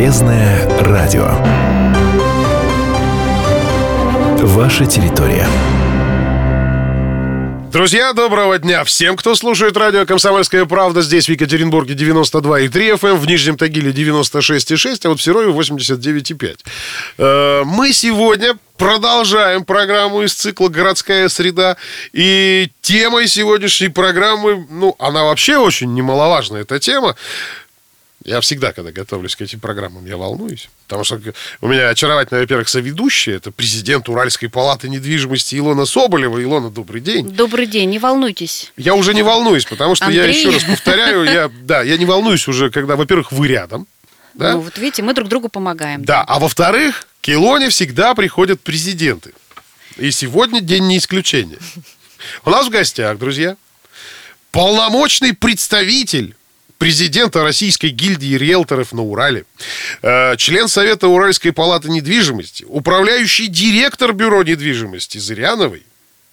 Полезное радио. Ваша территория. Друзья, доброго дня всем, кто слушает радио «Комсомольская правда» здесь, в Екатеринбурге 92,3 FM, эм, в Нижнем Тагиле 96,6, а вот в Серове 89,5. Э, мы сегодня продолжаем программу из цикла «Городская среда». И темой сегодняшней программы, ну, она вообще очень немаловажная, эта тема. Я всегда, когда готовлюсь к этим программам, я волнуюсь. Потому что у меня очаровательная, во-первых, соведущая. Это президент Уральской палаты недвижимости Илона Соболева. Илона, добрый день. Добрый день, не волнуйтесь. Я уже не волнуюсь, потому что Андрей. я еще раз повторяю, я, да, я не волнуюсь уже, когда, во-первых, вы рядом. Да? Ну, вот видите, мы друг другу помогаем. Да, а во-вторых, к Илоне всегда приходят президенты. И сегодня день не исключение. У нас в гостях, друзья, полномочный представитель президента Российской гильдии риэлторов на Урале, э, член Совета Уральской палаты недвижимости, управляющий директор бюро недвижимости Зыряновой,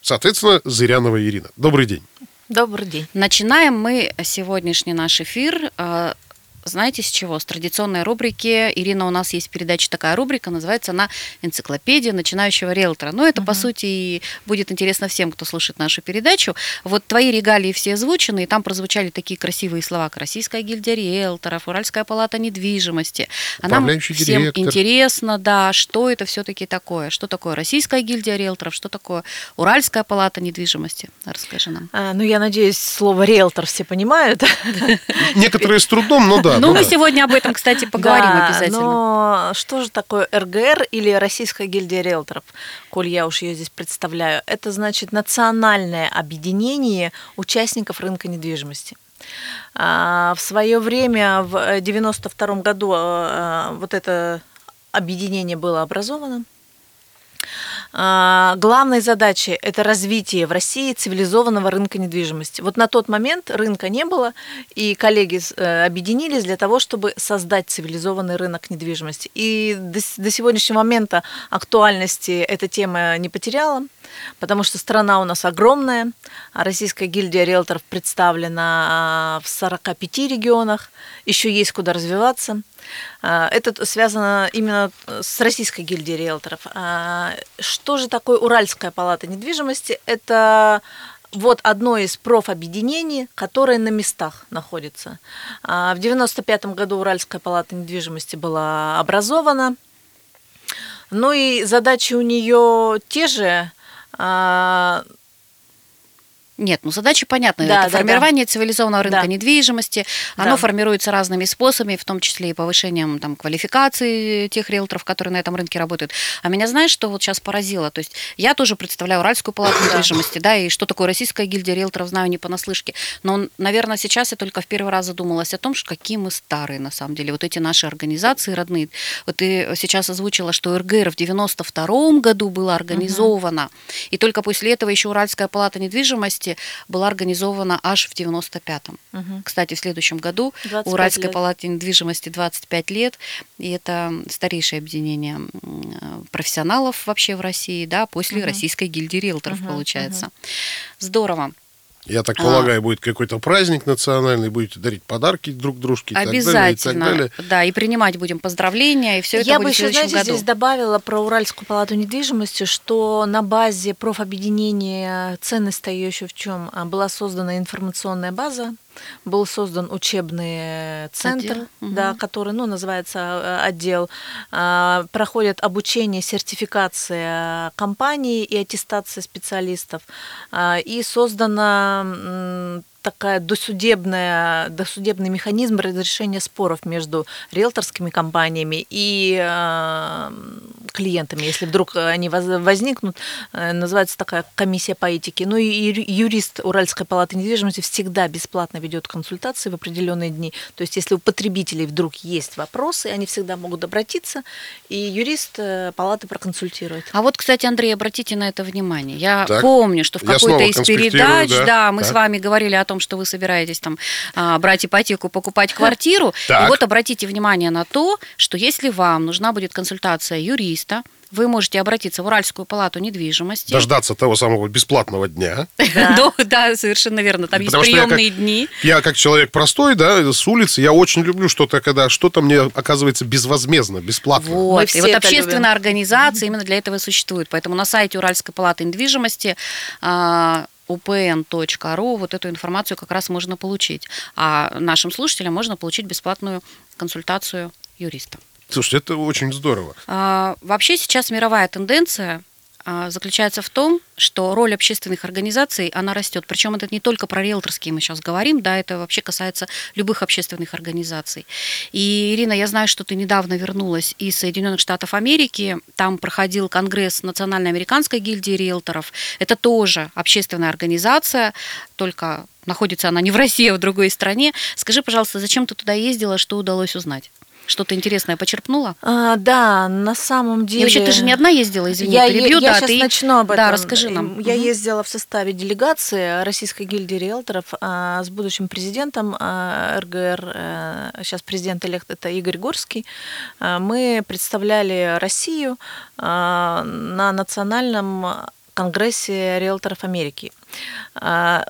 соответственно, Зырянова Ирина. Добрый день. Добрый день. Начинаем мы сегодняшний наш эфир э, знаете, с чего? С традиционной рубрики. Ирина, у нас есть передача такая рубрика, называется она «Энциклопедия начинающего риэлтора». Ну, это, угу. по сути, будет интересно всем, кто слушает нашу передачу. Вот твои регалии все озвучены, и там прозвучали такие красивые слова, как «Российская гильдия риэлторов», «Уральская палата недвижимости». А нам всем директор. интересно, да, что это все-таки такое? Что такое Российская гильдия риэлторов? Что такое Уральская палата недвижимости? Расскажи нам. А, ну, я надеюсь, слово «риэлтор» все понимают. Некоторые с трудом, но да. Ну, мы сегодня об этом, кстати, поговорим обязательно. Но что же такое РГР или Российская гильдия риэлторов, коль я уж ее здесь представляю? Это значит национальное объединение участников рынка недвижимости. А, в свое время, в 1992 году, а, вот это объединение было образовано. А, главной задачей это развитие в России цивилизованного рынка недвижимости. Вот на тот момент рынка не было, и коллеги э, объединились для того, чтобы создать цивилизованный рынок недвижимости. И до, до сегодняшнего момента актуальности эта тема не потеряла, потому что страна у нас огромная, Российская гильдия риэлторов представлена а, в 45 регионах, еще есть куда развиваться. А, это связано именно с Российской гильдией риэлторов. А, что же такое Уральская палата недвижимости? Это вот одно из профобъединений, которое на местах находится. А, в 1995 году Уральская палата недвижимости была образована. Ну и задачи у нее те же, нет, ну задача понятна. Да, это да, формирование да. цивилизованного рынка да. недвижимости. Оно да. формируется разными способами, в том числе и повышением там, квалификации тех риэлторов, которые на этом рынке работают. А меня знаешь, что вот сейчас поразило? То есть я тоже представляю Уральскую палату недвижимости, да, и что такое российская гильдия риэлторов, знаю не понаслышке. Но, наверное, сейчас я только в первый раз задумалась о том, что какие мы старые на самом деле. Вот эти наши организации родные. Вот ты сейчас озвучила, что РГР в 92 году была организована, угу. и только после этого еще Уральская палата недвижимости области была организована аж в 95-м. Угу. Кстати, в следующем году Уральской лет. палате недвижимости 25 лет, и это старейшее объединение профессионалов вообще в России, да, после угу. Российской гильдии риэлторов, угу, получается. Угу. Здорово. Я так а. полагаю, а. будет какой-то праздник национальный, будете дарить подарки друг дружке. И Обязательно. Так далее, и так далее. Да, и принимать будем поздравления, и все это Я будет бы еще, знаете, году. здесь добавила про Уральскую палату недвижимости, что на базе профобъединения ценность-то еще в чем? А, была создана информационная база был создан учебный центр, отдел. да, угу. который, ну, называется э, отдел, а, проходят обучение, сертификация компании и аттестация специалистов, а, и создана такая досудебная, досудебный механизм разрешения споров между риэлторскими компаниями и э, клиентами, если вдруг они возникнут, э, называется такая комиссия по этике. Ну и юрист Уральской палаты недвижимости всегда бесплатно ведет консультации в определенные дни. То есть если у потребителей вдруг есть вопросы, они всегда могут обратиться, и юрист э, палаты проконсультирует. А вот, кстати, Андрей, обратите на это внимание. Я так, помню, что в какой-то из передач, да, да мы так. с вами говорили о том, том, что вы собираетесь там а, брать ипотеку, покупать квартиру. И вот обратите внимание на то, что если вам нужна будет консультация юриста, вы можете обратиться в Уральскую палату недвижимости. Дождаться того самого бесплатного дня. Да, совершенно верно. Там есть приемные дни. Я как человек простой, да, с улицы, я очень люблю что-то, когда что-то мне оказывается безвозмездно, бесплатно. Вот. И вот общественная организация именно для этого существует. Поэтому на сайте Уральской палаты недвижимости а, upn.ru вот эту информацию как раз можно получить. А нашим слушателям можно получить бесплатную консультацию юриста. Слушайте, это очень здорово. А, вообще сейчас мировая тенденция заключается в том, что роль общественных организаций, она растет. Причем это не только про риэлторские мы сейчас говорим, да, это вообще касается любых общественных организаций. И, Ирина, я знаю, что ты недавно вернулась из Соединенных Штатов Америки. Там проходил конгресс Национальной американской гильдии риэлторов. Это тоже общественная организация, только находится она не в России, а в другой стране. Скажи, пожалуйста, зачем ты туда ездила, что удалось узнать? Что-то интересное почерпнула? А, да, на самом деле. И вообще, ты же не одна ездила, извини, я, перебью. Я, да, сейчас ты... начну об этом. Да, расскажи нам. Я угу. ездила в составе делегации Российской гильдии риэлторов а, с будущим президентом а, РГР, а, сейчас президент элект это Игорь Горский. А, мы представляли Россию а, на национальном конгрессе риэлторов Америки. А,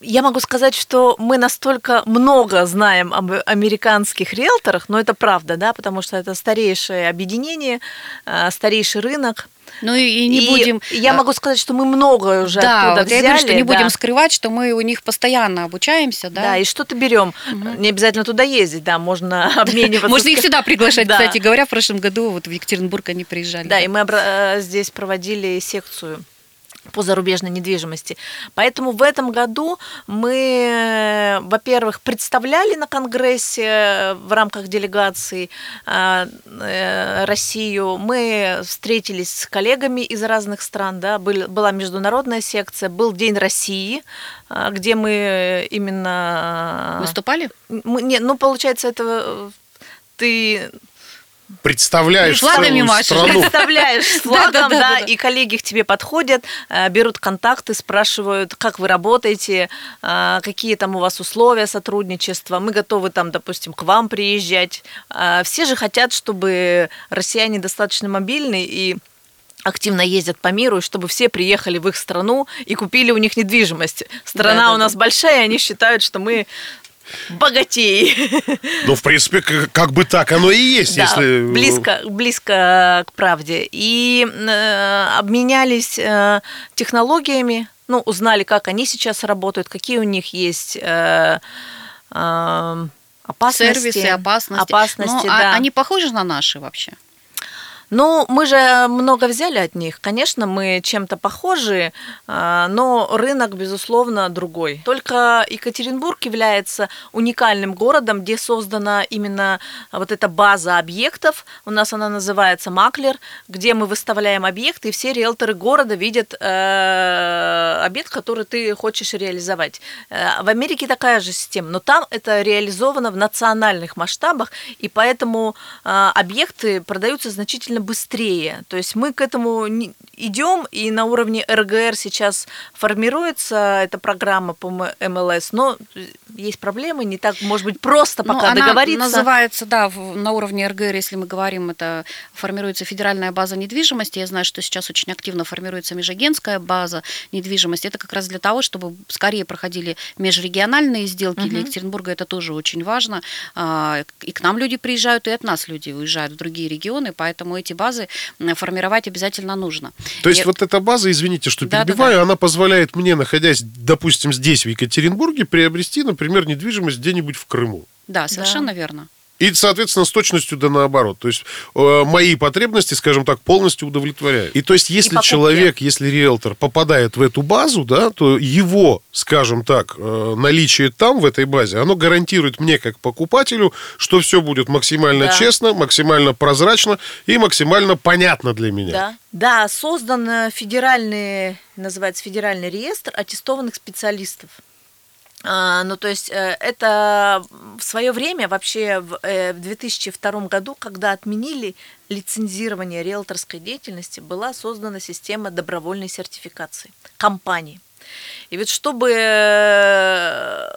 я могу сказать, что мы настолько много знаем об американских риэлторах, но это правда, да, потому что это старейшее объединение, а, старейший рынок. Ну и не и будем. Я а, могу сказать, что мы много уже да, оттуда вот взяли. Я говорю, что не да. будем скрывать, что мы у них постоянно обучаемся, да. Да, и что-то берем. Угу. Не обязательно туда ездить, да, можно обмениваться. Можно их сюда приглашать, кстати говоря. В прошлом году вот в Екатеринбург они приезжали. Да, и мы э, здесь проводили секцию по зарубежной недвижимости. Поэтому в этом году мы, во-первых, представляли на Конгрессе э, в рамках делегации э, э, Россию. Мы встретились с коллегами из разных стран, да, был, была международная секция, был День России, где мы именно... Выступали? Мы, нет, ну, получается, это ты представляешь флагами страну. Представляешь с флагом, да, и коллеги к тебе подходят, э, берут контакты, спрашивают, как вы работаете, э, какие там у вас условия сотрудничества, мы готовы там, допустим, к вам приезжать. Э, все же хотят, чтобы россияне достаточно мобильны и активно ездят по миру, и чтобы все приехали в их страну и купили у них недвижимость. Страна да, у нас да. большая, и они считают, что мы богатей. Ну, в принципе, как, бы так оно и есть, да, если... Близко, близко к правде. И э, обменялись э, технологиями, ну, узнали, как они сейчас работают, какие у них есть э, э, опасности. Сервисы, опасности. опасности ну, да. а они похожи на наши вообще? Ну, мы же много взяли от них. Конечно, мы чем-то похожи, а, но рынок, безусловно, другой. Только Екатеринбург является уникальным городом, где создана именно вот эта база объектов. У нас она называется Маклер, где мы выставляем объекты, и все риэлторы города видят э, объект, который ты хочешь реализовать. Э, в Америке такая же система, но там это реализовано в национальных масштабах, и поэтому э, объекты продаются значительно быстрее. То есть мы к этому идем, и на уровне РГР сейчас формируется эта программа по МЛС, но есть проблемы, не так, может быть, просто ну, пока ну, договориться. Она называется, да, на уровне РГР, если мы говорим, это формируется федеральная база недвижимости. Я знаю, что сейчас очень активно формируется межагентская база недвижимости. Это как раз для того, чтобы скорее проходили межрегиональные сделки. Угу. Для Екатеринбурга это тоже очень важно. А, и к нам люди приезжают, и от нас люди уезжают в другие регионы, поэтому эти базы формировать обязательно нужно. То есть и... вот эта база, извините, что да, перебиваю, да, да. она позволяет мне, находясь, допустим, здесь, в Екатеринбурге, приобрести, например, недвижимость где-нибудь в Крыму. Да, совершенно да. верно. И, соответственно, с точностью да наоборот. То есть э, мои потребности, скажем так, полностью удовлетворяют. И то есть, если человек, если риэлтор попадает в эту базу, да, то его, скажем так, э, наличие там, в этой базе, оно гарантирует мне, как покупателю, что все будет максимально да. честно, максимально прозрачно и максимально понятно для меня. Да, да создан э, федеральный, называется федеральный реестр аттестованных специалистов. А, ну, то есть э, это в свое время, вообще в 2002 э, году, когда отменили лицензирование риэлторской деятельности, была создана система добровольной сертификации компаний. И вот чтобы э,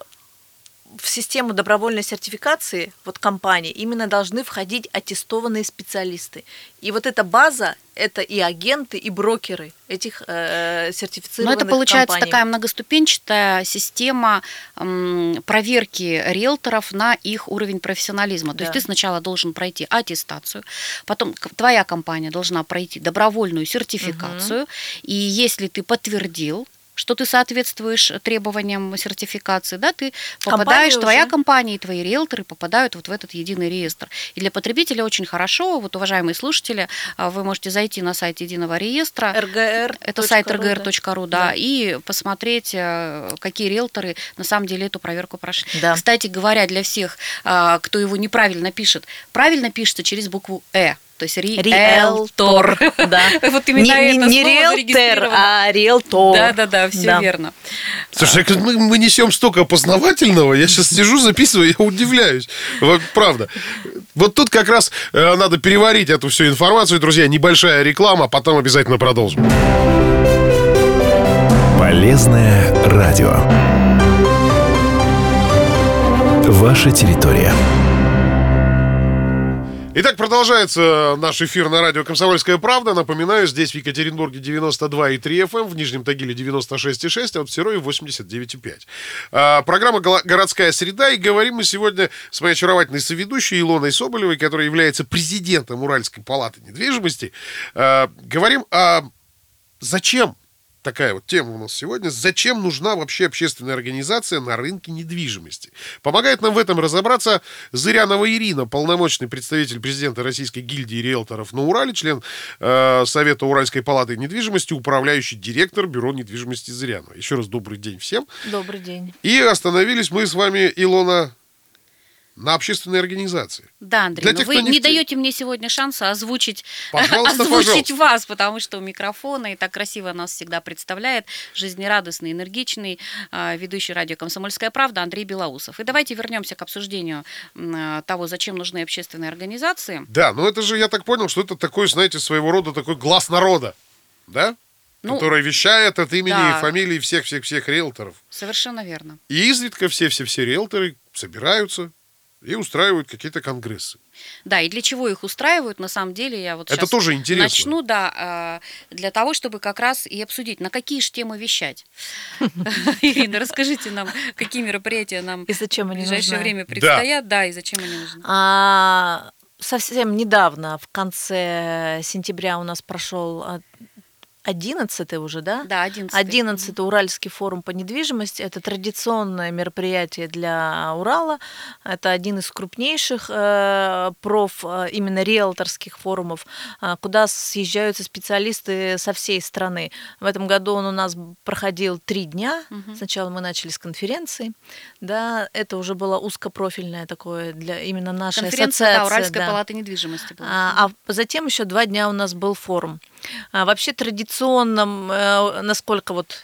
в систему добровольной сертификации вот компании именно должны входить аттестованные специалисты. И вот эта база это и агенты, и брокеры этих э, сертифицированных Но это получается компаний. такая многоступенчатая система э, проверки риэлторов на их уровень профессионализма. То да. есть ты сначала должен пройти аттестацию, потом твоя компания должна пройти добровольную сертификацию, угу. и если ты подтвердил что ты соответствуешь требованиям сертификации, да, ты попадаешь, компания твоя уже... компания и твои риэлторы попадают вот в этот единый реестр. И для потребителя очень хорошо, вот, уважаемые слушатели, а, вы можете зайти на сайт единого реестра. РГР. Это сайт rgr.ru, да, да, и посмотреть, э, какие риэлторы на самом деле эту проверку прошли. Да. Кстати говоря, для всех, а, кто его неправильно пишет, правильно пишется через букву «э» то есть риэлтор. Да. вот именно не, это не риэлтор, а риэлтор. Да, да, да, все да. верно. Слушай, мы, мы несем столько опознавательного, я сейчас сижу, записываю, я удивляюсь. Вот, правда. Вот тут как раз э, надо переварить эту всю информацию, друзья. Небольшая реклама, а потом обязательно продолжим. Полезное радио. Ваша территория. Итак, продолжается наш эфир на радио «Комсомольская правда». Напоминаю, здесь в Екатеринбурге 92,3 FM, эм, в Нижнем Тагиле 96,6, а в Серове 89,5. А, программа «Городская среда», и говорим мы сегодня с моей очаровательной соведущей Илоной Соболевой, которая является президентом Уральской палаты недвижимости. А, говорим о зачем такая вот тема у нас сегодня. Зачем нужна вообще общественная организация на рынке недвижимости? Помогает нам в этом разобраться Зырянова Ирина, полномочный представитель президента Российской гильдии риэлторов на Урале, член э, Совета Уральской палаты недвижимости, управляющий директор Бюро недвижимости Зырянова. Еще раз добрый день всем. Добрый день. И остановились мы с вами, Илона, на общественной организации. Да, Андрей, Для тех, вы не, в... даете мне сегодня шанса озвучить, пожалуйста, озвучить пожалуйста. вас, потому что у микрофона и так красиво нас всегда представляет жизнерадостный, энергичный э, ведущий радио «Комсомольская правда» Андрей Белоусов. И давайте вернемся к обсуждению э, того, зачем нужны общественные организации. Да, но это же, я так понял, что это такой, знаете, своего рода такой глаз народа, да? Ну, который вещает от имени да. и фамилии всех-всех-всех риэлторов. Совершенно верно. И изредка все-все-все риэлторы собираются, и устраивают какие-то конгрессы. Да, и для чего их устраивают, на самом деле, я вот Это тоже интересно. начну, да, а, для того, чтобы как раз и обсудить, на какие же темы вещать. Ирина, расскажите нам, какие мероприятия нам и зачем они в ближайшее время предстоят, да, и зачем они нужны. А, совсем недавно, в конце сентября у нас прошел а, 11 уже, да? Да, 11 11 Уральский форум по недвижимости. Это традиционное мероприятие для Урала. Это один из крупнейших э, проф, э, именно риэлторских форумов, э, куда съезжаются специалисты со всей страны. В этом году он у нас проходил три дня. Угу. Сначала мы начали с конференции. Да, это уже было узкопрофильное такое для именно нашей Конференция, ассоциации. Да, Уральская да. палата недвижимости. Была. А, а затем еще два дня у нас был форум. А вообще традиционным, э, насколько вот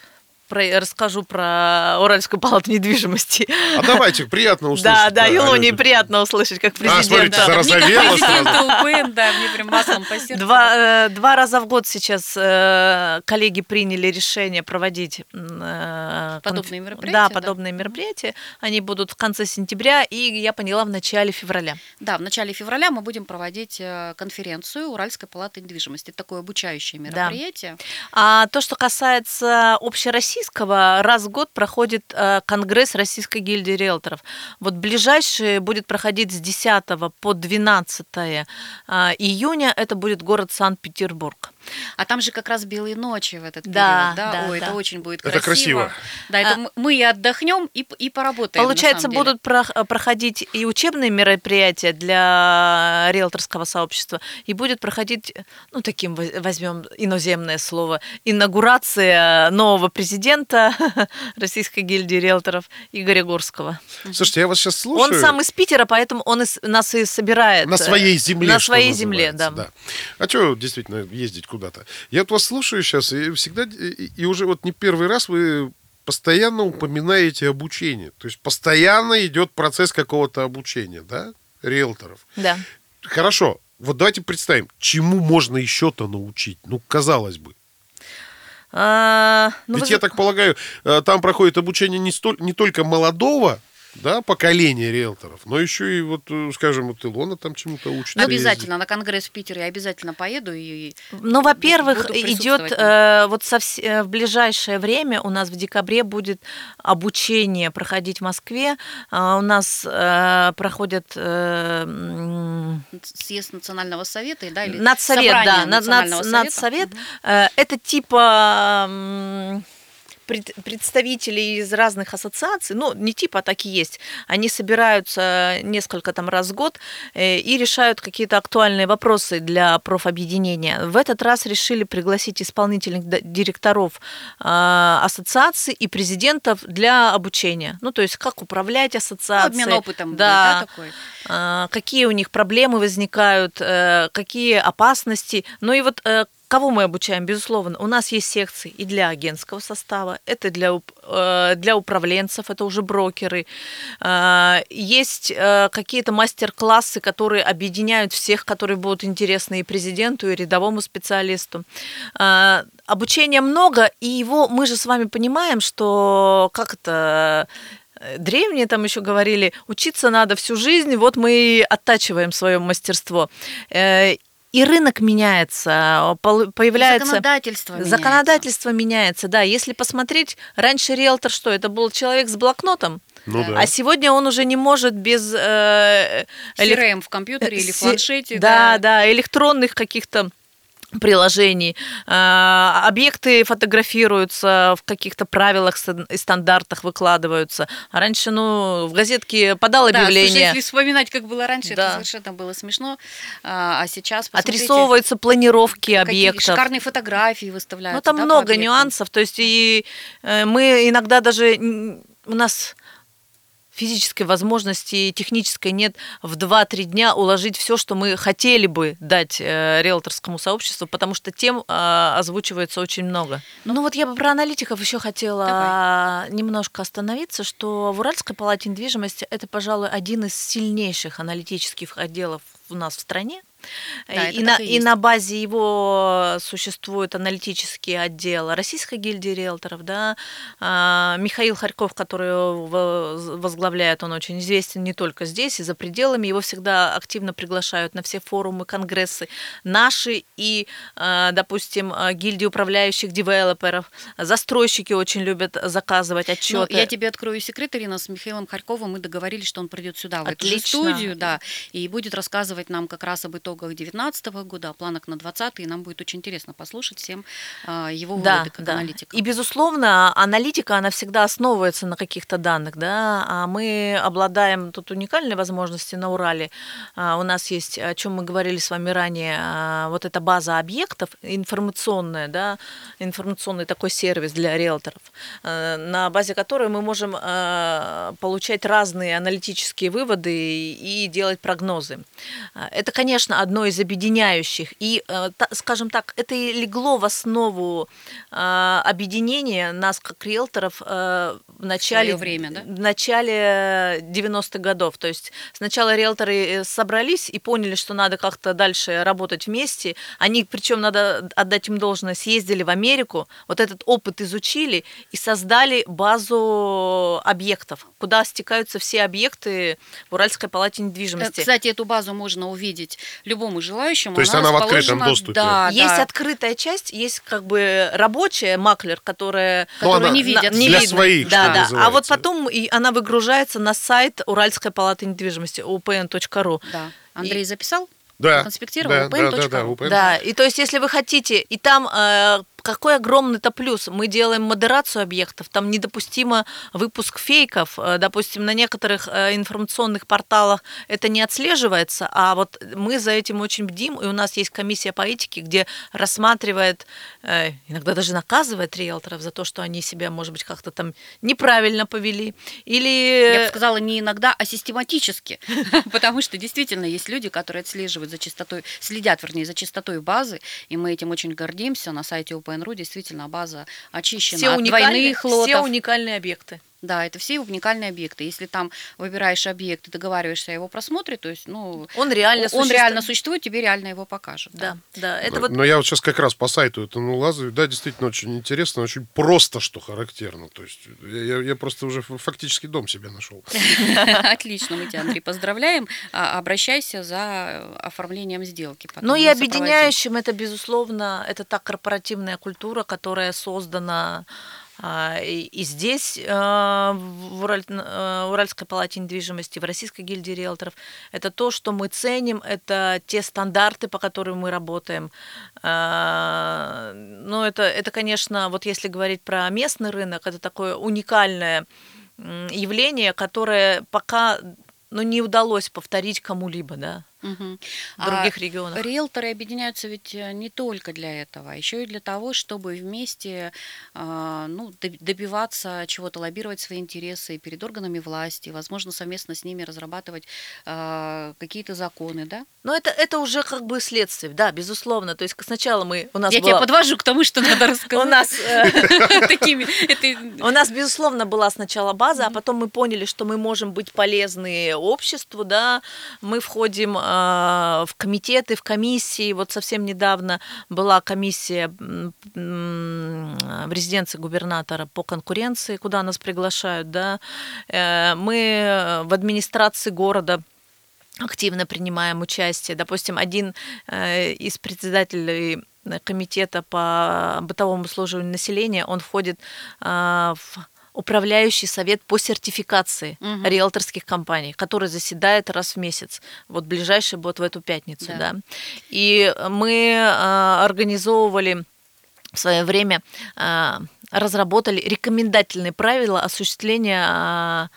про, расскажу про Уральскую палату недвижимости. А давайте, приятно услышать. Да, да, Илоне приятно услышать, как президент. А, смотрите, да. зарозовела сразу. УПН, да, мне прям маслом по сердцу. Два, э, два раза в год сейчас э, коллеги приняли решение проводить э, подобные мероприятия. Да, подобные да. мероприятия. Они будут в конце сентября и, я поняла, в начале февраля. Да, в начале февраля мы будем проводить конференцию Уральской палаты недвижимости. Это такое обучающее мероприятие. Да. А то, что касается общероссийского Российского раз в год проходит э, Конгресс Российской гильдии риэлторов. Вот ближайший будет проходить с 10 по 12 э, июня. Это будет город Санкт-Петербург. А там же как раз белые ночи в этот да, период, да? да Ой, да. это очень будет красиво. Это красиво. Да, это а, мы и отдохнем, и, и поработаем. Получается, будут про проходить и учебные мероприятия для риэлторского сообщества, и будет проходить, ну, таким возьмем иноземное слово, инаугурация нового президента Российской гильдии риэлторов Игоря Горского. Слушайте, я вас сейчас слушаю. Он сам из Питера, поэтому он нас и собирает. На своей земле. На своей земле, да. да. А что действительно ездить куда-то. Я вот вас слушаю сейчас, и всегда, и, и уже вот не первый раз вы постоянно упоминаете обучение. То есть постоянно идет процесс какого-то обучения, да, риэлторов. Да. Хорошо. Вот давайте представим, чему можно еще-то научить? Ну, казалось бы. А, ну, Ведь вы... я так полагаю, э, там проходит обучение не, столь, не только молодого да, поколение риэлторов, но еще и вот, э, скажем, вот Илона там чему-то учит. Ну, обязательно, ездить. на конгресс в Питере я обязательно поеду. И ну, во-первых, идет э, вот э, в ближайшее время у нас в декабре будет обучение проходить в Москве. Э, у нас э, проходит... Э, Съезд Национального совета, да? Или Надсовет, да, над, совета. Угу. Э, это типа... Э, представителей из разных ассоциаций, ну, не типа, а так и есть, они собираются несколько там раз в год э, и решают какие-то актуальные вопросы для профобъединения. В этот раз решили пригласить исполнительных директоров а, ассоциаций и президентов для обучения. Ну, то есть, как управлять ассоциацией. Обмен опытом. Да, будет, да такой? А, какие у них проблемы возникают, э, какие опасности. Ну и вот э, Кого мы обучаем? Безусловно, у нас есть секции и для агентского состава, это для, э, для управленцев, это уже брокеры. Э, есть э, какие-то мастер-классы, которые объединяют всех, которые будут интересны и президенту, и рядовому специалисту. Обучения много, и его мы же с вами понимаем, что как это древние там еще говорили, учиться надо всю жизнь, вот мы оттачиваем свое мастерство. И рынок меняется, появляется... Законодательство меняется. Законодательство меняется, да. Если посмотреть, раньше риэлтор что? Это был человек с блокнотом, ну, да. А сегодня он уже не может без... Э, CRM в компьютере или в планшете. Да, да, да электронных каких-то приложений. А, объекты фотографируются в каких-то правилах и стандартах выкладываются. А раньше, ну, в газетке подал объявление. Да, слушай, если вспоминать, как было раньше, да. это совершенно было смешно. А, а сейчас, Отрисовываются планировки объектов. Шикарные фотографии выставляются. Ну, там да, много нюансов. То есть и э, мы иногда даже... У нас физической возможности технической нет в 2-3 дня уложить все, что мы хотели бы дать э, риэлторскому сообществу, потому что тем э, озвучивается очень много. Ну вот я бы про аналитиков еще хотела Давай. немножко остановиться, что в Уральской палате недвижимости это, пожалуй, один из сильнейших аналитических отделов у нас в стране. Да, и, на, и, и на базе его существует аналитический отдел Российской гильдии риэлторов, да, а, Михаил Харьков, который возглавляет, он очень известен не только здесь, и за пределами, его всегда активно приглашают на все форумы, конгрессы наши и, а, допустим, гильдии управляющих девелоперов, застройщики очень любят заказывать отчеты. Ну, я тебе открою секрет, Ирина, с Михаилом Харьковым мы договорились, что он придет сюда, в Отлично. эту студию, да, и будет рассказывать нам как раз об итогах итогах 2019 года, о планах на 2020, и нам будет очень интересно послушать всем а, его выводы да, как да. аналитика. И, безусловно, аналитика, она всегда основывается на каких-то данных, да, а мы обладаем тут уникальной возможностью на Урале. А, у нас есть, о чем мы говорили с вами ранее, а, вот эта база объектов информационная, да, информационный такой сервис для риэлторов, на базе которой мы можем получать разные аналитические выводы и делать прогнозы. Это, конечно, одно из объединяющих. И, э, скажем так, это и легло в основу э, объединения нас, как риэлторов, э, в начале, время, да? в начале 90-х годов. То есть сначала риэлторы собрались и поняли, что надо как-то дальше работать вместе. Они, причем надо отдать им должное, съездили в Америку, вот этот опыт изучили и создали базу объектов, куда стекаются все объекты в Уральской палате недвижимости. Кстати, эту базу можно увидеть любому желающему. То есть она, она в открытом доступе? Да, Есть да. открытая часть, есть как бы рабочая, маклер, которая... Ну, которую не видят. Не для видно. своих, да, да. Называется. А вот потом и она выгружается на сайт Уральской палаты недвижимости, upn.ru. Да. Андрей и... записал? Да. Конспектировал? Да, да, да, да, да, и то есть, если вы хотите, и там э, какой огромный-то плюс? Мы делаем модерацию объектов, там недопустимо выпуск фейков. Э, допустим, на некоторых э, информационных порталах это не отслеживается, а вот мы за этим очень бдим, и у нас есть комиссия по этике, где рассматривает, э, иногда даже наказывает риэлторов за то, что они себя, может быть, как-то там неправильно повели. Или... Я бы сказала, не иногда, а систематически. Потому что действительно есть люди, которые отслеживают за чистотой, следят, вернее, за чистотой базы, и мы этим очень гордимся на сайте ОПН ОПНРУ действительно база очищена все от двойных лотов. Все уникальные объекты. Да, это все уникальные объекты. Если там выбираешь объект и договариваешься о его просмотре, то есть, ну, он реально, он существует. реально существует, тебе реально его покажут. Да, да. да это но, вот... но я вот сейчас как раз по сайту это ну лазаю, да, действительно очень интересно, очень просто, что характерно. То есть я, я просто уже фактически дом себе нашел. Отлично, мы тебя, Андрей, поздравляем. А, обращайся за оформлением сделки. Ну и объединяющим это, безусловно, это та корпоративная культура, которая создана и здесь, а, в Ураль, э, Уральской палате недвижимости, в Российской гильдии риэлторов, это то, что мы ценим, это те стандарты, по которым мы работаем. А, ну, это, это, конечно, вот если говорить про местный рынок, это такое уникальное явление, которое пока ну, не удалось повторить кому-либо, да угу. других а регионах. Риэлторы объединяются ведь э, не только для этого, а еще и для того, чтобы вместе а, ну, добиваться чего-то, лоббировать свои интересы перед органами власти, возможно, совместно с ними разрабатывать а, какие-то законы, да? Ну, это, это уже как бы следствие, да, безусловно. То есть сначала мы... У нас Я была... тебя подвожу к тому, что надо рассказать. У нас... Э, такими... У нас, безусловно, была сначала база, а потом мы поняли, что мы можем быть полезны обществу, да, мы входим а, в комитеты, в комиссии. Вот совсем недавно была комиссия в резиденции губернатора по конкуренции, куда нас приглашают. Да. Э, мы в администрации города активно принимаем участие. Допустим, один э, из председателей комитета по бытовому обслуживанию населения, он входит а, в управляющий совет по сертификации угу. риэлторских компаний, который заседает раз в месяц. Вот ближайший будет в эту пятницу, да. да. И мы э, организовывали в свое время, э, разработали рекомендательные правила осуществления э,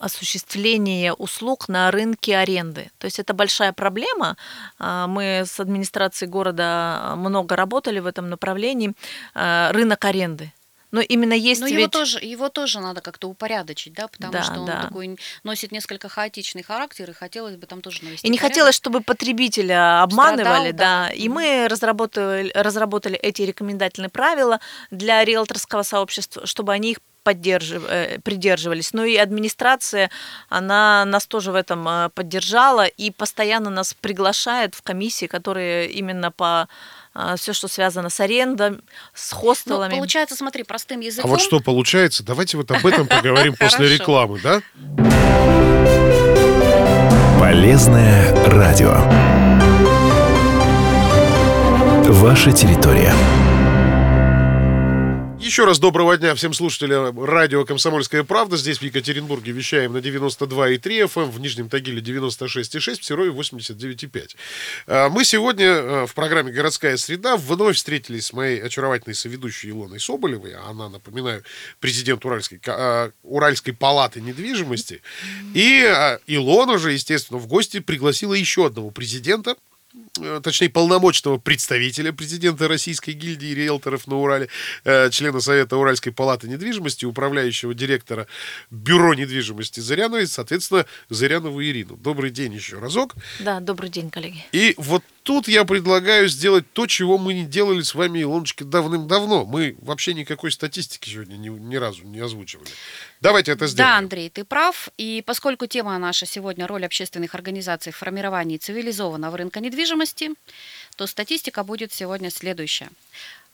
осуществления услуг на рынке аренды. То есть это большая проблема. Мы с администрацией города много работали в этом направлении. Рынок аренды. Но именно есть Но ведь... его тоже, его тоже надо как-то упорядочить, да, потому да, что он да. такой носит несколько хаотичный характер, и хотелось бы там тоже навести И не порядок. хотелось, чтобы потребителя обманывали, Страдал, да. да. И мы разработали, разработали эти рекомендательные правила для риэлторского сообщества, чтобы они их поддержив... Э, придерживались. Ну и администрация, она нас тоже в этом э, поддержала и постоянно нас приглашает в комиссии, которые именно по а, все, что связано с арендой, с хостелами. Ну, получается, смотри, простым языком. А вот что получается, давайте вот об этом поговорим после рекламы, да? Полезное радио. Ваша территория. Еще раз доброго дня всем слушателям радио «Комсомольская правда». Здесь в Екатеринбурге вещаем на 92,3 FM, эм, в Нижнем Тагиле 96,6, в Серове 89,5. А, мы сегодня а, в программе «Городская среда» вновь встретились с моей очаровательной соведущей Илоной Соболевой. Она, напоминаю, президент Уральской, а, Уральской палаты недвижимости. И Илона же, естественно, в гости пригласила еще одного президента – точнее, полномочного представителя президента Российской гильдии риэлторов на Урале, э, члена Совета Уральской палаты недвижимости, управляющего директора Бюро недвижимости Зыряновой, соответственно, Зырянову Ирину. Добрый день еще разок. Да, добрый день, коллеги. И вот тут я предлагаю сделать то, чего мы не делали с вами, Илоночка, давным-давно. Мы вообще никакой статистики сегодня ни, ни разу не озвучивали. Давайте это сделаем. Да, Андрей, ты прав. И поскольку тема наша сегодня роль общественных организаций в формировании цивилизованного рынка недвижимости, то статистика будет сегодня следующая.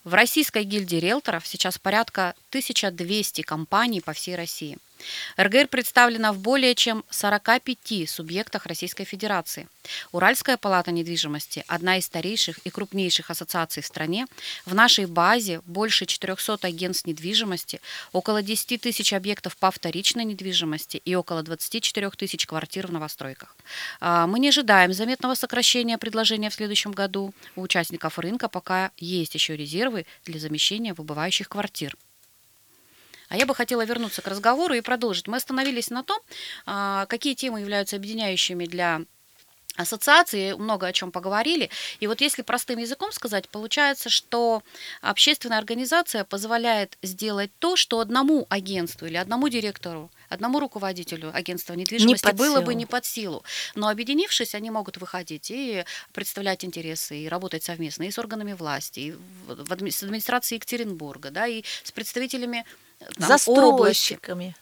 В Российской гильдии риэлторов сейчас порядка 1200 компаний по всей России. РГР представлена в более чем 45 субъектах Российской Федерации. Уральская палата недвижимости – одна из старейших и крупнейших ассоциаций в стране. В нашей базе больше 400 агентств недвижимости, около 10 тысяч объектов по вторичной недвижимости и около 24 тысяч квартир в новостройках. А, мы не ожидаем заметного сокращения предложения в следующем году. У участников рынка пока есть еще резервы для замещения выбывающих квартир. А я бы хотела вернуться к разговору и продолжить. Мы остановились на том, а, какие темы являются объединяющими для ассоциации, много о чем поговорили. И вот если простым языком сказать, получается, что общественная организация позволяет сделать то, что одному агентству или одному директору, одному руководителю агентства недвижимости не было силу. бы не под силу. Но объединившись, они могут выходить и представлять интересы, и работать совместно и с органами власти, и с администрацией Екатеринбурга, да, и с представителями застройщиками.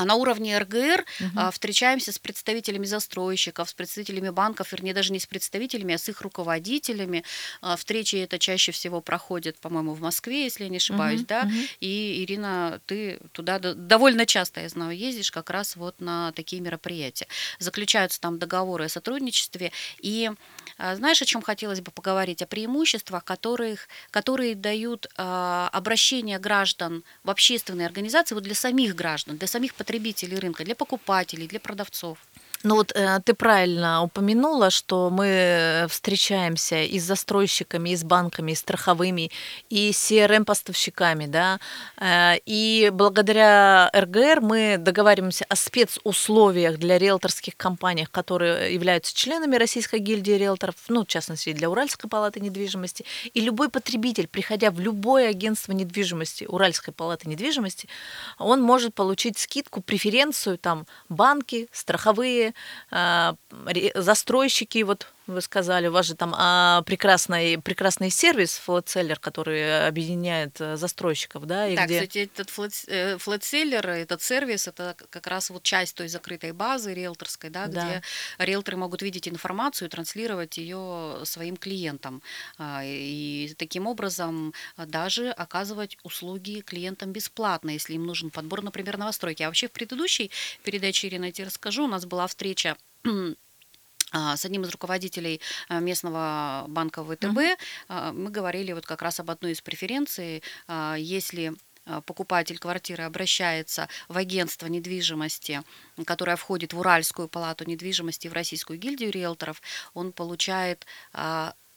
А на уровне РГР угу. встречаемся с представителями застройщиков, с представителями банков, вернее, даже не с представителями, а с их руководителями. А, встречи это чаще всего проходят, по-моему, в Москве, если я не ошибаюсь, угу, да. Угу. И, Ирина, ты туда довольно часто, я знаю, ездишь как раз вот на такие мероприятия. Заключаются там договоры о сотрудничестве. И а, знаешь, о чем хотелось бы поговорить? О преимуществах, которых, которые дают обращение граждан в общественные организации вот для самих граждан, для самих потребителей рынка, для покупателей, для продавцов. Ну вот э, ты правильно упомянула, что мы встречаемся и с застройщиками, и с банками, и страховыми, и с CRM-поставщиками, да, э, и благодаря РГР мы договариваемся о спецусловиях для риэлторских компаний, которые являются членами Российской гильдии риэлторов, ну, в частности, для Уральской палаты недвижимости, и любой потребитель, приходя в любое агентство недвижимости, Уральской палаты недвижимости, он может получить скидку, преференцию, там, банки, страховые, застройщики, вот вы сказали, у вас же там а, прекрасный, прекрасный сервис флетселлер, который объединяет э, застройщиков, да? И да, где... кстати, этот э, этот сервис, это как раз вот часть той закрытой базы риэлторской, да, да. где риэлторы могут видеть информацию и транслировать ее своим клиентам. А, и таким образом даже оказывать услуги клиентам бесплатно, если им нужен подбор, например, новостройки. А вообще в предыдущей передаче, Ирина, я тебе расскажу, у нас была встреча а, с одним из руководителей а, местного банка ВТБ uh-huh. мы говорили вот как раз об одной из преференций, если покупатель квартиры обращается в агентство недвижимости, которое входит в Уральскую палату недвижимости, в Российскую гильдию риэлторов, он получает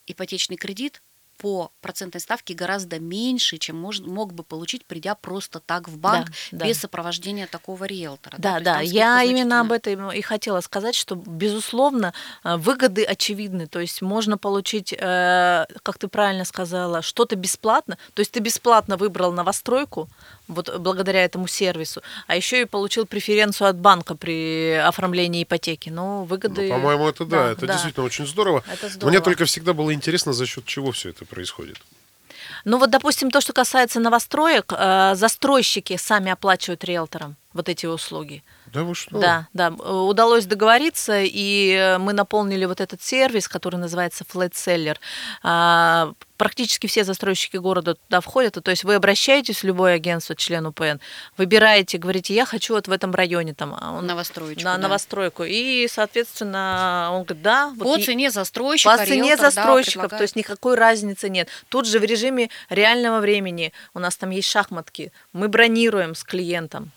ипотечный кредит по процентной ставке гораздо меньше, чем мож, мог бы получить, придя просто так в банк да, без да. сопровождения такого риэлтора. Да, да, да. я именно об этом и хотела сказать, что, безусловно, э, выгоды очевидны. То есть можно получить, э, как ты правильно сказала, что-то бесплатно. То есть ты бесплатно выбрал новостройку, вот благодаря этому сервису, а еще и получил преференцию от банка при оформлении ипотеки. Но выгоды... Ну, по-моему, это да, да это да. действительно очень здорово. Это здорово. Мне только всегда было интересно, за счет чего все это происходит. Ну вот, допустим, то, что касается новостроек, э, застройщики сами оплачивают риэлторам вот эти услуги. Да вы что? Да, да. Удалось договориться, и мы наполнили вот этот сервис, который называется Flat Seller. А, практически все застройщики города туда входят. То есть вы обращаетесь в любое агентство, член УПН, выбираете, говорите, я хочу вот в этом районе там а он, новостройку, на да. новостройку. И, соответственно, он говорит, да. Вот по цене застройщика, По цене риэлтор, застройщиков, да, то есть никакой разницы нет. Тут же в режиме реального времени у нас там есть шахматки. Мы бронируем с клиентом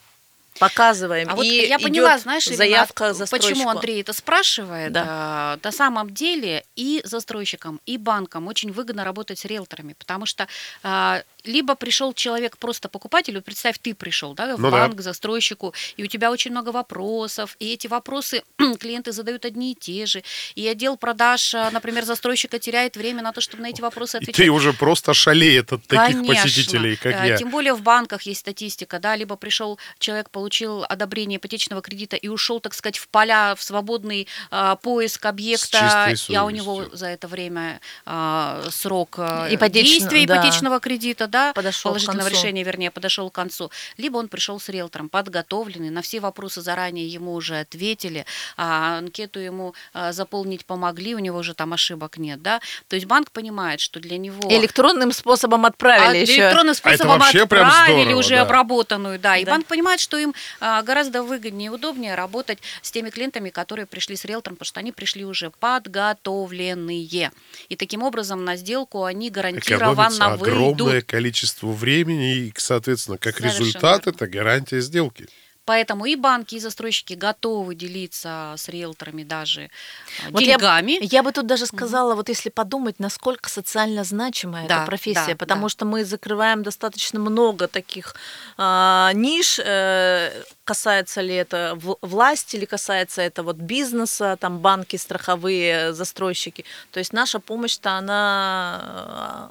показываем. А и вот я поняла, знаешь, заявка Ирина, почему Андрей это спрашивает. Да. А, на самом деле и застройщикам, и банкам очень выгодно работать с риэлторами, потому что а, либо пришел человек просто покупатель, вот представь, ты пришел да, в ну банк, да. застройщику, и у тебя очень много вопросов, и эти вопросы клиенты задают одни и те же, и отдел продаж, а, например, застройщика теряет время на то, чтобы на эти вопросы отвечать. И ты уже просто шалеет от таких Конечно. посетителей, как э, я. Тем более в банках есть статистика, да, либо пришел человек, получил одобрение ипотечного кредита и ушел, так сказать, в поля, в свободный а, поиск объекта, а у него за это время а, срок а, Ипотечно, действия ипотечного да. кредита, да, подошел положительного решения, вернее, подошел к концу, либо он пришел с риэлтором подготовленный, на все вопросы заранее ему уже ответили, а анкету ему а, заполнить помогли, у него уже там ошибок нет, да, то есть банк понимает, что для него... Электронным способом отправили а, еще. Электронным способом а отправили здорово, уже да. обработанную, да, и да. банк понимает, что им гораздо выгоднее и удобнее работать с теми клиентами, которые пришли с риэлтором, потому что они пришли уже подготовленные. И таким образом на сделку они гарантированно выйдут. огромное количество времени, и, соответственно, как Совершенно результат, верно. это гарантия сделки. Поэтому и банки, и застройщики готовы делиться с риэлторами даже а, вот деньгами. Я, я бы тут даже сказала, вот если подумать, насколько социально значимая да, эта профессия, да, потому да. что мы закрываем достаточно много таких э, ниш. Э, касается ли это власти или касается это вот бизнеса, там банки, страховые, застройщики. То есть наша помощь-то она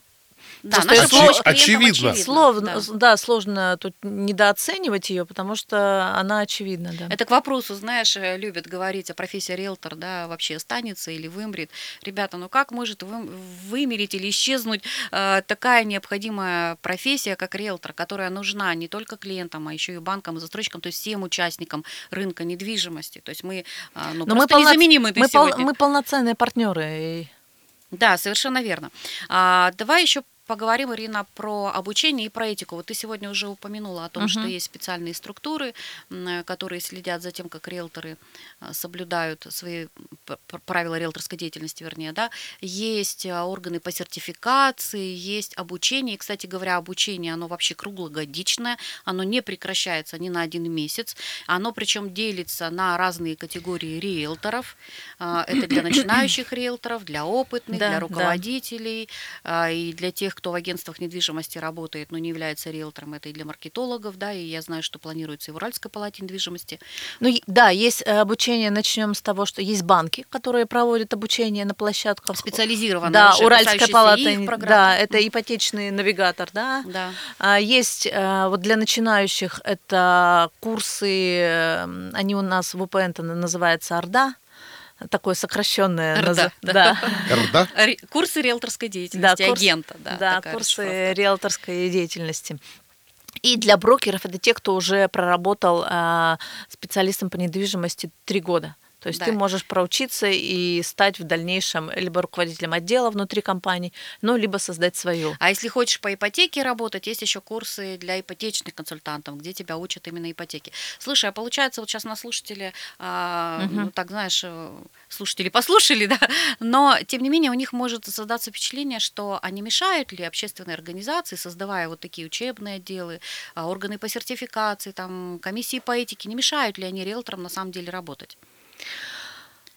Да, наша Оч- очевидно. Словно, да. да, сложно тут недооценивать ее, потому что она очевидна. Да. Это к вопросу, знаешь, э, любят говорить о профессии риэлтор, да, вообще останется или вымрет. Ребята, ну как может вы, вымереть или исчезнуть э, такая необходимая профессия, как риэлтор, которая нужна не только клиентам, а еще и банкам, и застройщикам, то есть всем участникам рынка недвижимости. То есть мы э, ну, Но просто мы незаменимы мы, пол, мы полноценные партнеры. Да, совершенно верно. А, давай еще поговорим, Ирина, про обучение и про этику. Вот ты сегодня уже упомянула о том, uh-huh. что есть специальные структуры, которые следят за тем, как риэлторы а, соблюдают свои правила риэлторской деятельности, вернее, да. Есть а, органы по сертификации, есть обучение. И, кстати говоря, обучение, оно вообще круглогодичное, оно не прекращается ни на один месяц. Оно причем делится на разные категории риэлторов. Это для начинающих риэлторов, для опытных, да, для руководителей да. и для тех, кто в агентствах недвижимости работает, но не является риэлтором, это и для маркетологов, да, и я знаю, что планируется и в Уральской палате недвижимости. Ну, да, есть э, обучение, начнем с того, что есть банки, которые проводят обучение на площадках. Специализированные Да, уже, Уральская палата, да, это ипотечный навигатор, да. да. А, есть э, вот для начинающих это курсы, э, они у нас в УПН называется Орда, такое сокращенное. РДА, наз... да. РДА? Курсы риэлторской деятельности, да, курс, агента. Да, да курсы риэлторской деятельности. И для брокеров это те, кто уже проработал э, специалистом по недвижимости три года. То есть да. ты можешь проучиться и стать в дальнейшем либо руководителем отдела внутри компании, ну, либо создать свою. А если хочешь по ипотеке работать, есть еще курсы для ипотечных консультантов, где тебя учат именно ипотеке. Слушай, а получается, вот сейчас на слушатели, а, угу. ну, так знаешь, э, слушатели послушали, да, но тем не менее у них может создаться впечатление, что они мешают ли общественной организации, создавая вот такие учебные отделы, а, органы по сертификации, там, комиссии по этике, не мешают ли они риэлторам на самом деле работать?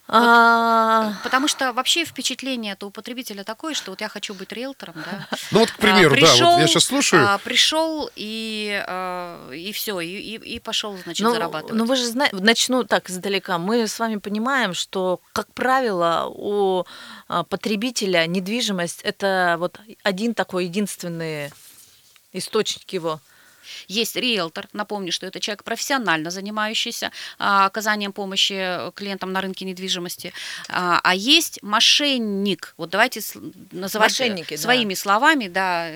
Вот, а... Потому что вообще впечатление это у потребителя такое, что вот я хочу быть риэлтором, да. Ну вот, к примеру, пришел, да, вот я сейчас слушаю. А, пришел и, а, и все, и, и, и пошел, значит, ну, зарабатывать. Ну вы же знаете, начну так издалека. Мы с вами понимаем, что, как правило, у а, потребителя недвижимость это вот один такой единственный источник его есть риэлтор, напомню, что это человек профессионально занимающийся а, оказанием помощи клиентам на рынке недвижимости, а, а есть мошенник. Вот давайте называть Мошенники, своими да. словами, да.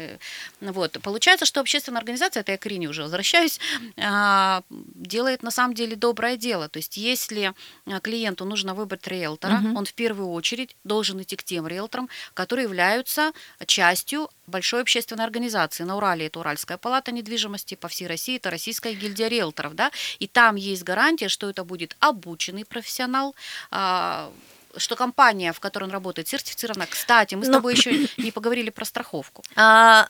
Вот. Получается, что общественная организация, это я к Ирине уже возвращаюсь, а, делает на самом деле доброе дело. То есть если клиенту нужно выбрать риэлтора, угу. он в первую очередь должен идти к тем риэлторам, которые являются частью большой общественной организации. На Урале это Уральская палата недвижимости, по всей России это Российская гильдия риэлторов, да, и там есть гарантия, что это будет обученный профессионал, а, что компания, в которой он работает, сертифицирована. Кстати, мы с Но... тобой еще не поговорили про страховку. А,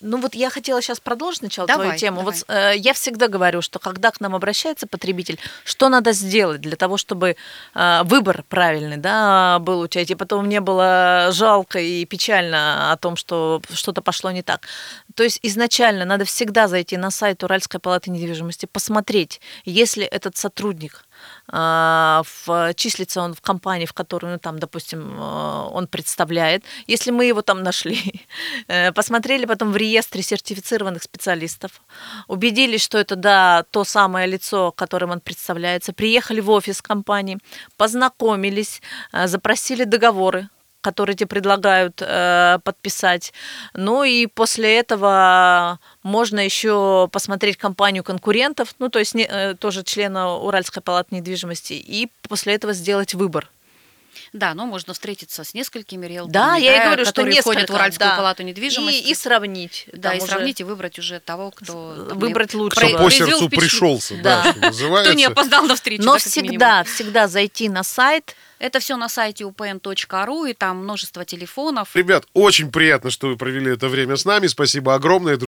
ну вот я хотела сейчас продолжить сначала давай, твою тему. Давай. Вот э, я всегда говорю, что когда к нам обращается потребитель, что надо сделать для того, чтобы э, выбор правильный, да, был у тебя, и потом не было жалко и печально о том, что что-то пошло не так. То есть изначально надо всегда зайти на сайт Уральской палаты недвижимости, посмотреть, если этот сотрудник в, числится он в компании, в которую, ну, там, допустим, э, он представляет. Если мы его там нашли, э, посмотрели потом в реестре сертифицированных специалистов, убедились, что это, да, то самое лицо, которым он представляется, приехали в офис компании, познакомились, э, запросили договоры, которые тебе предлагают э, подписать. Ну и после этого можно еще посмотреть компанию конкурентов, ну то есть не, э, тоже члена Уральской палаты недвижимости, и после этого сделать выбор. Да, но можно встретиться с несколькими риэлторами, да, я и говорю, что несколько, входят в Уральскую да. палату недвижимости. И, и сравнить. Да, и уже... сравнить, и выбрать уже того, кто... Выбрать лучше. Кто по сердцу пришелся, да, да что называется. Кто не опоздал на встречу. Но да, всегда, всегда зайти на сайт, это все на сайте upn.ru, и там множество телефонов. Ребят, очень приятно, что вы провели это время с нами. Спасибо огромное.